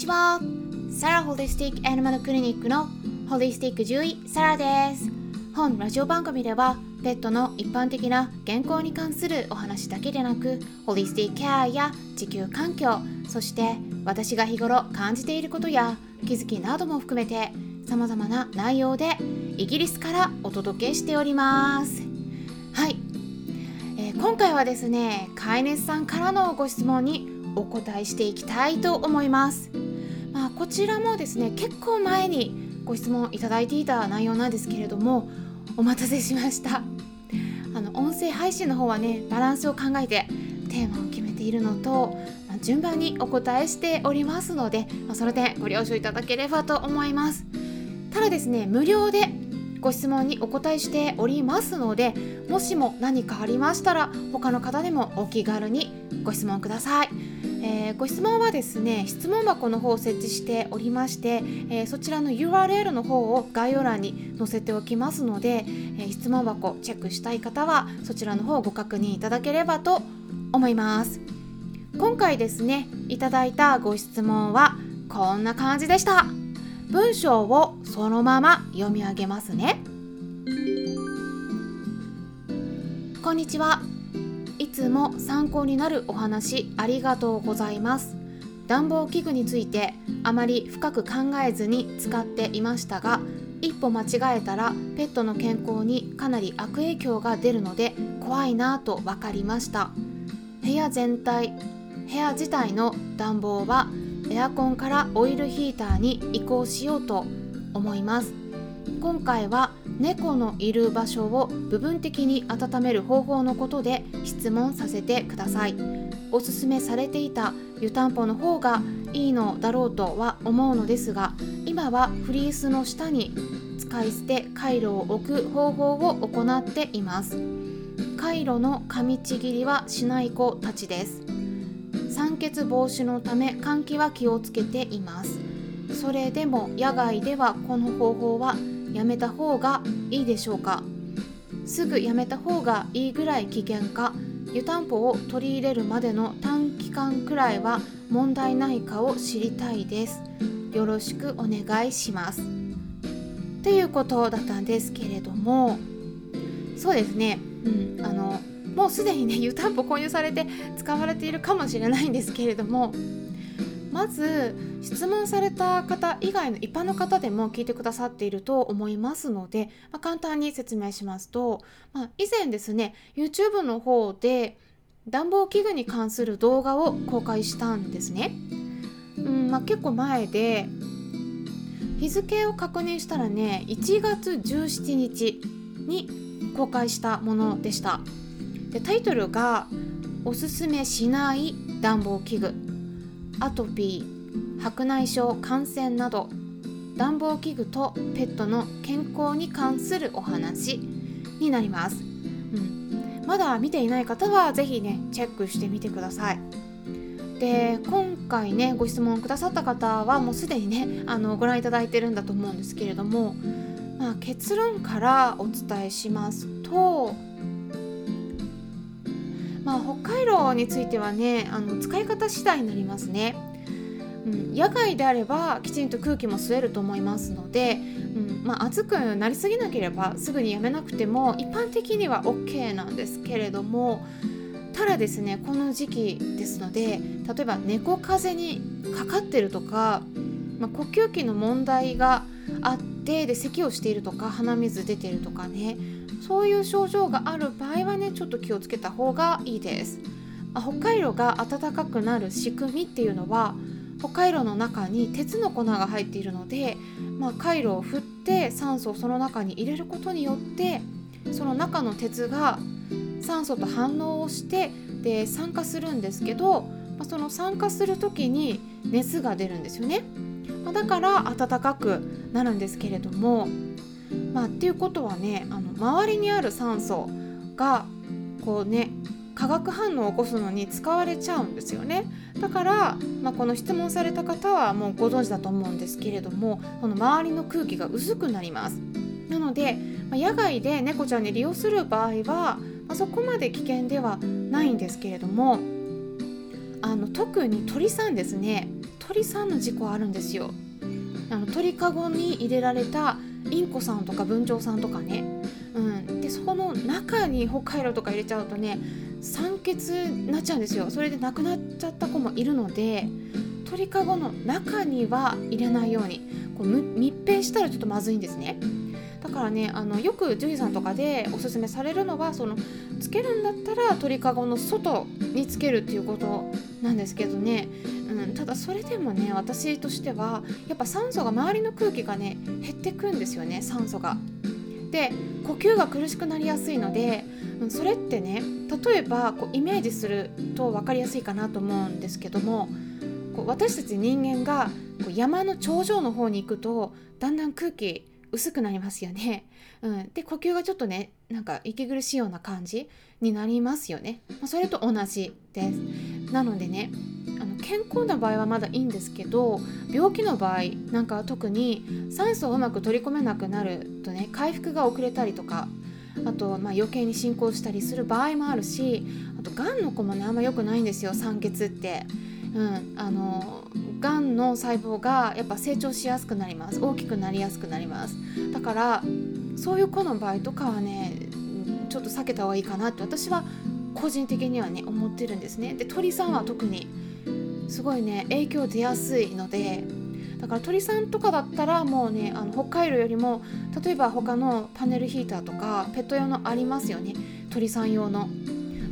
ちは。サラホリスティックアニマルクリニックのホリスティック獣医サラです。本ラジオ番組ではペットの一般的な健康に関するお話だけでなくホリスティックケアや地球環境そして私が日頃感じていることや気づきなども含めて様々な内容でイギリスからお届けしております。はい、えー、今回はですね飼い主さんからのご質問にお答えしていきたいと思います、こちらもですね結構前にご質問いただいていた内容なんですけれどもお待たせしました。あの音声配信の方はねバランスを考えてテーマを決めているのと、ま、順番にお答えしておりますので、ま、その点ご了承いただければと思います。ただですね無料でご質問にお答えしておりますのでもしも何かありましたら他の方でもお気軽にご質問ください、えー、ご質問はですね質問箱の方を設置しておりまして、えー、そちらの URL の方を概要欄に載せておきますので、えー、質問箱チェックしたい方はそちらの方をご確認いただければと思います。今回ですねいただいたご質問はこんな感じでした。文章をそのまま読み上げますね。こんにちは。つも参考になるお話ありがとうございます。暖房器具についてあまり深く考えずに使っていましたが一歩間違えたらペットの健康にかなり悪影響が出るので怖いなぁと分かりました。部屋全体部屋自体の暖房はエアコンからオイルヒーターに移行しようと思います。今回は猫のいる場所を部分的に温める方法のことで質問させてください。おすすめされていた湯たんぽの方がいいのだろうとは思うのですが今はフリースの下に使い捨て回路を置く方法を行っています。回路の噛みちぎりはしない子たちです。酸欠防止のため換気は気をつけています。それでも野外ではこの方法はやめた方がいいでしょうか？すぐやめた方がいいぐらい危険か？湯たんぽを取り入れるまでの短期間くらいは問題ないかを知りたいです。よろしくお願いします。っていうことだったんですけれどもそうですね。うんあのもうすでにね湯たんぽ購入されて使われているかもしれないんですけれどもまず質問された方以外の一般の方でも聞いてくださっていると思いますので、まあ、簡単に説明しますと、まあ、以前ですね YouTube の方で暖房器具に関する動画を公開したんですね。うんまあ、結構前で日付を確認したらね1月17日に公開したものでした。でタイトルが「おすすめしない暖房器具」アトピー白内障感染など暖房器具とペットの健康に関するお話になります、うん、まだ見ていない方は是非ねチェックしてみてください。で今回ねご質問くださった方はもうすでにねあのご覧いただいてるんだと思うんですけれども、まあ、結論からお伝えしますとまあ、北海道についてはねあの使い方次第になりますね、うん、野外であればきちんと空気も吸えると思いますので、うんまあ、暑くなりすぎなければすぐにやめなくても一般的には OK なんですけれどもただですねこの時期ですので例えば猫風邪にかかってるとか、まあ、呼吸器の問題があってで咳をしているとか鼻水出てるとかねそういう症状がある場合はねちょっと気をつけた方がいいです。北海道が暖かくなる仕組みっていうのは北海道の中に鉄の粉が入っているので、まあ、回路を振って酸素をその中に入れることによってその中の鉄が酸素と反応をしてで酸化するんですけど、まあ、その酸化する時に熱が出るんですよね。まあ、だから暖かくなるんですけれどもまあ、っていうことはねあの周りにある酸素がこうね化学反応を起こすのに使われちゃうんですよね。だから、まあ、この質問された方はもうご存知だと思うんですけれどもこの周りの空気が薄くなります。なので、まあ、野外で猫ちゃんに利用する場合は、まあ、そこまで危険ではないんですけれどもあの特に鳥さんですね。鳥さんの事故あるんですよ。あの鳥かごに入れられたインコさんとか文鳥さんとかね、うん、でそこの中に北海道とか入れちゃうとね酸欠になっちゃうんですよ。それで亡くなっちゃった子もいるので鳥かごの中には入れないようにこう密閉したらちょっとまずいんですね。だからねあのよく獣医さんとかでおすすめされるのはそのつけるんだったら鳥かごの外につけるっていうことなんですけどね。うん、ただそれでもね私としてはやっぱ酸素が周りの空気がね減ってくんですよね酸素が。で呼吸が苦しくなりやすいのでそれってね例えばこうイメージすると分かりやすいかなと思うんですけどもこう私たち人間がこう山の頂上の方に行くとだんだん空気薄くなりますよね。うん、で呼吸がちょっとねなんか息苦しいような感じになりますよね。まあ、それと同じです。なのでね健康な場合はまだいいんですけど病気の場合なんかは特に酸素をうまく取り込めなくなるとね回復が遅れたりとかあと、まあ、余計に進行したりする場合もあるしあとがんの子もねあんま良くないんですよ酸欠って。うん、あのがんの細胞がやっぱ成長しやすくなります。大きくなりやすくなります。だからそういう子の場合とかはねちょっと避けた方がいいかなって私は個人的にはね思ってるんですね。で鳥さんは特にすごいね影響出やすいのでだから鳥さんとかだったらもうねあの北海道よりも例えば他のパネルヒーターとかペット用のありますよね鳥さん用の。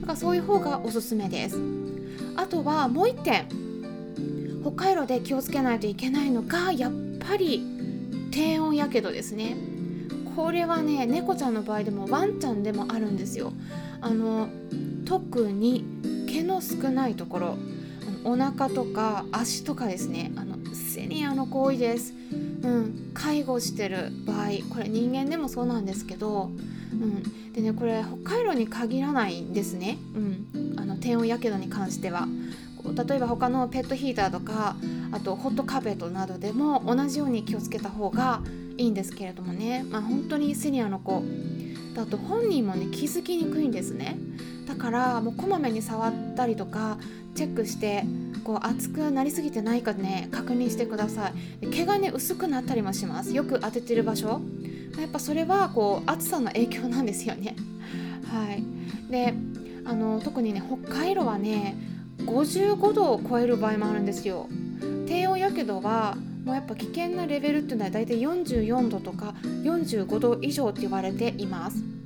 だからそういう方がおすすめです。あとはもう1点北海道で気をつけないといけないのがやっぱり低温やけどですね。これはね猫ちゃんの場合でもワンちゃんでもあるんですよ。あの特に毛の少ないところ。お腹とか足とかですね。あのセニアの行為です、うん、介護してる場合これ人間でもそうなんですけど、うん、でねこれ北海道に限らないんですね、うん、あの低温やけどに関しては。例えば他のペットヒーターとかあとホットカーペットなどでも同じように気をつけた方がいいんですけれどもね、まあ、本当にセニアの子。だと本人もね気づきにくいんですね。だからもうこまめに触ったりとかチェックしてこう熱くなりすぎてないかね確認してください。毛がね薄くなったりもします。よく当ててる場所。やっぱそれはこう暑さの影響なんですよね。はい。であの特にね北海道はね55度を超える場合もあるんですよ。低温やけどはもうやっぱ危険なレベルっていうのは大体44度とか45度以上って言われています。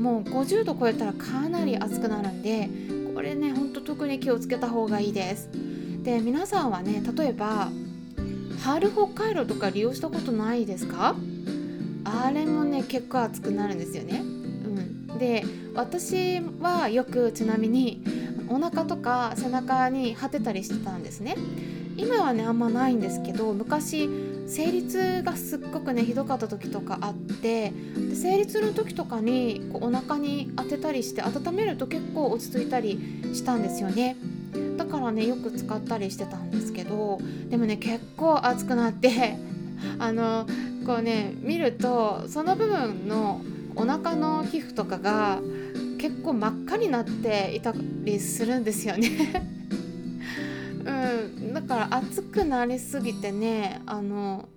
もう50度超えたらかなり暑くなるんでこれねほんと特に気をつけた方がいいです。で皆さんはね例えば春北海道とか利用したことないですか？あれもね結構暑くなるんですよね、うん、で私はよくちなみにお腹とか背中に張ってたりしてたんですね。今はねあんまないんですけど昔生理痛がすっごくねひどかった時とかあってで生理痛の時とかにこうお腹に当てたりして温めると結構落ち着いたりしたんですよね。だからねよく使ったりしてたんですけどでもね結構熱くなって あのこうね見るとその部分のお腹の皮膚とかが結構真っ赤になっていたりするんですよね。うん。だから暑くなりすぎてねあの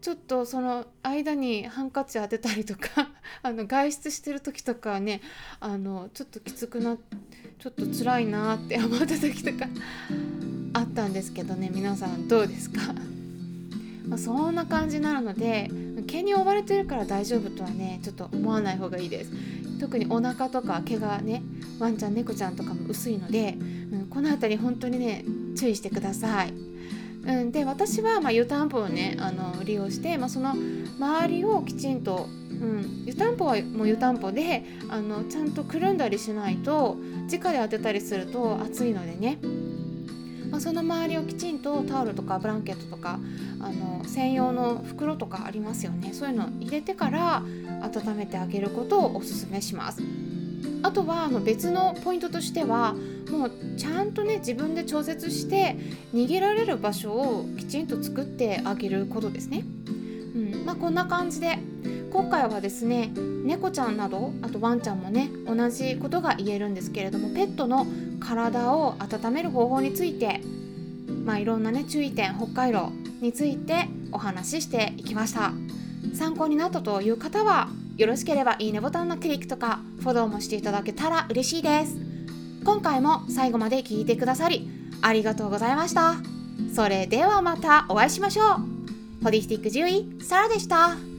ちょっとその間にハンカチ当てたりとか あの外出してる時とかはねあのちょっときつくなちょっと辛いなって 思った時とかあったんですけどね皆さんどうですか？まあ、そんな感じなので毛に覆われてるから大丈夫とはねちょっと思わない方がいいです。特にお腹とか毛がねワンちゃん猫ちゃんとかも薄いので、うん、この辺り本当にね注意してください。うん、で私は、まあ、湯たんぽをねあの利用して、まあ、その周りをきちんと、うん、湯たんぽはもう湯たんぽであのちゃんとくるんだりしないと直で当てたりすると熱いのでね、まあ、その周りをきちんとタオルとかブランケットとかあの専用の袋とかありますよねそういうの入れてから温めてあげることをおすすめします。あとはあの別のポイントとしてはもうちゃんとね自分で調節して逃げられる場所をきちんと作ってあげることですね。うんまあ、こんな感じで今回はですね猫ちゃんなどあとワンちゃんもね同じことが言えるんですけれどもペットの体を温める方法についてまあ、いろんなね注意点北海道についてお話ししていきました参考になったという方はよろしければいいねボタンのクリックとかフォローもしていただけたら嬉しいです。今回も最後まで聞いてくださりありがとうございました。それではまたお会いしましょう。ホリスティック獣医サラでした。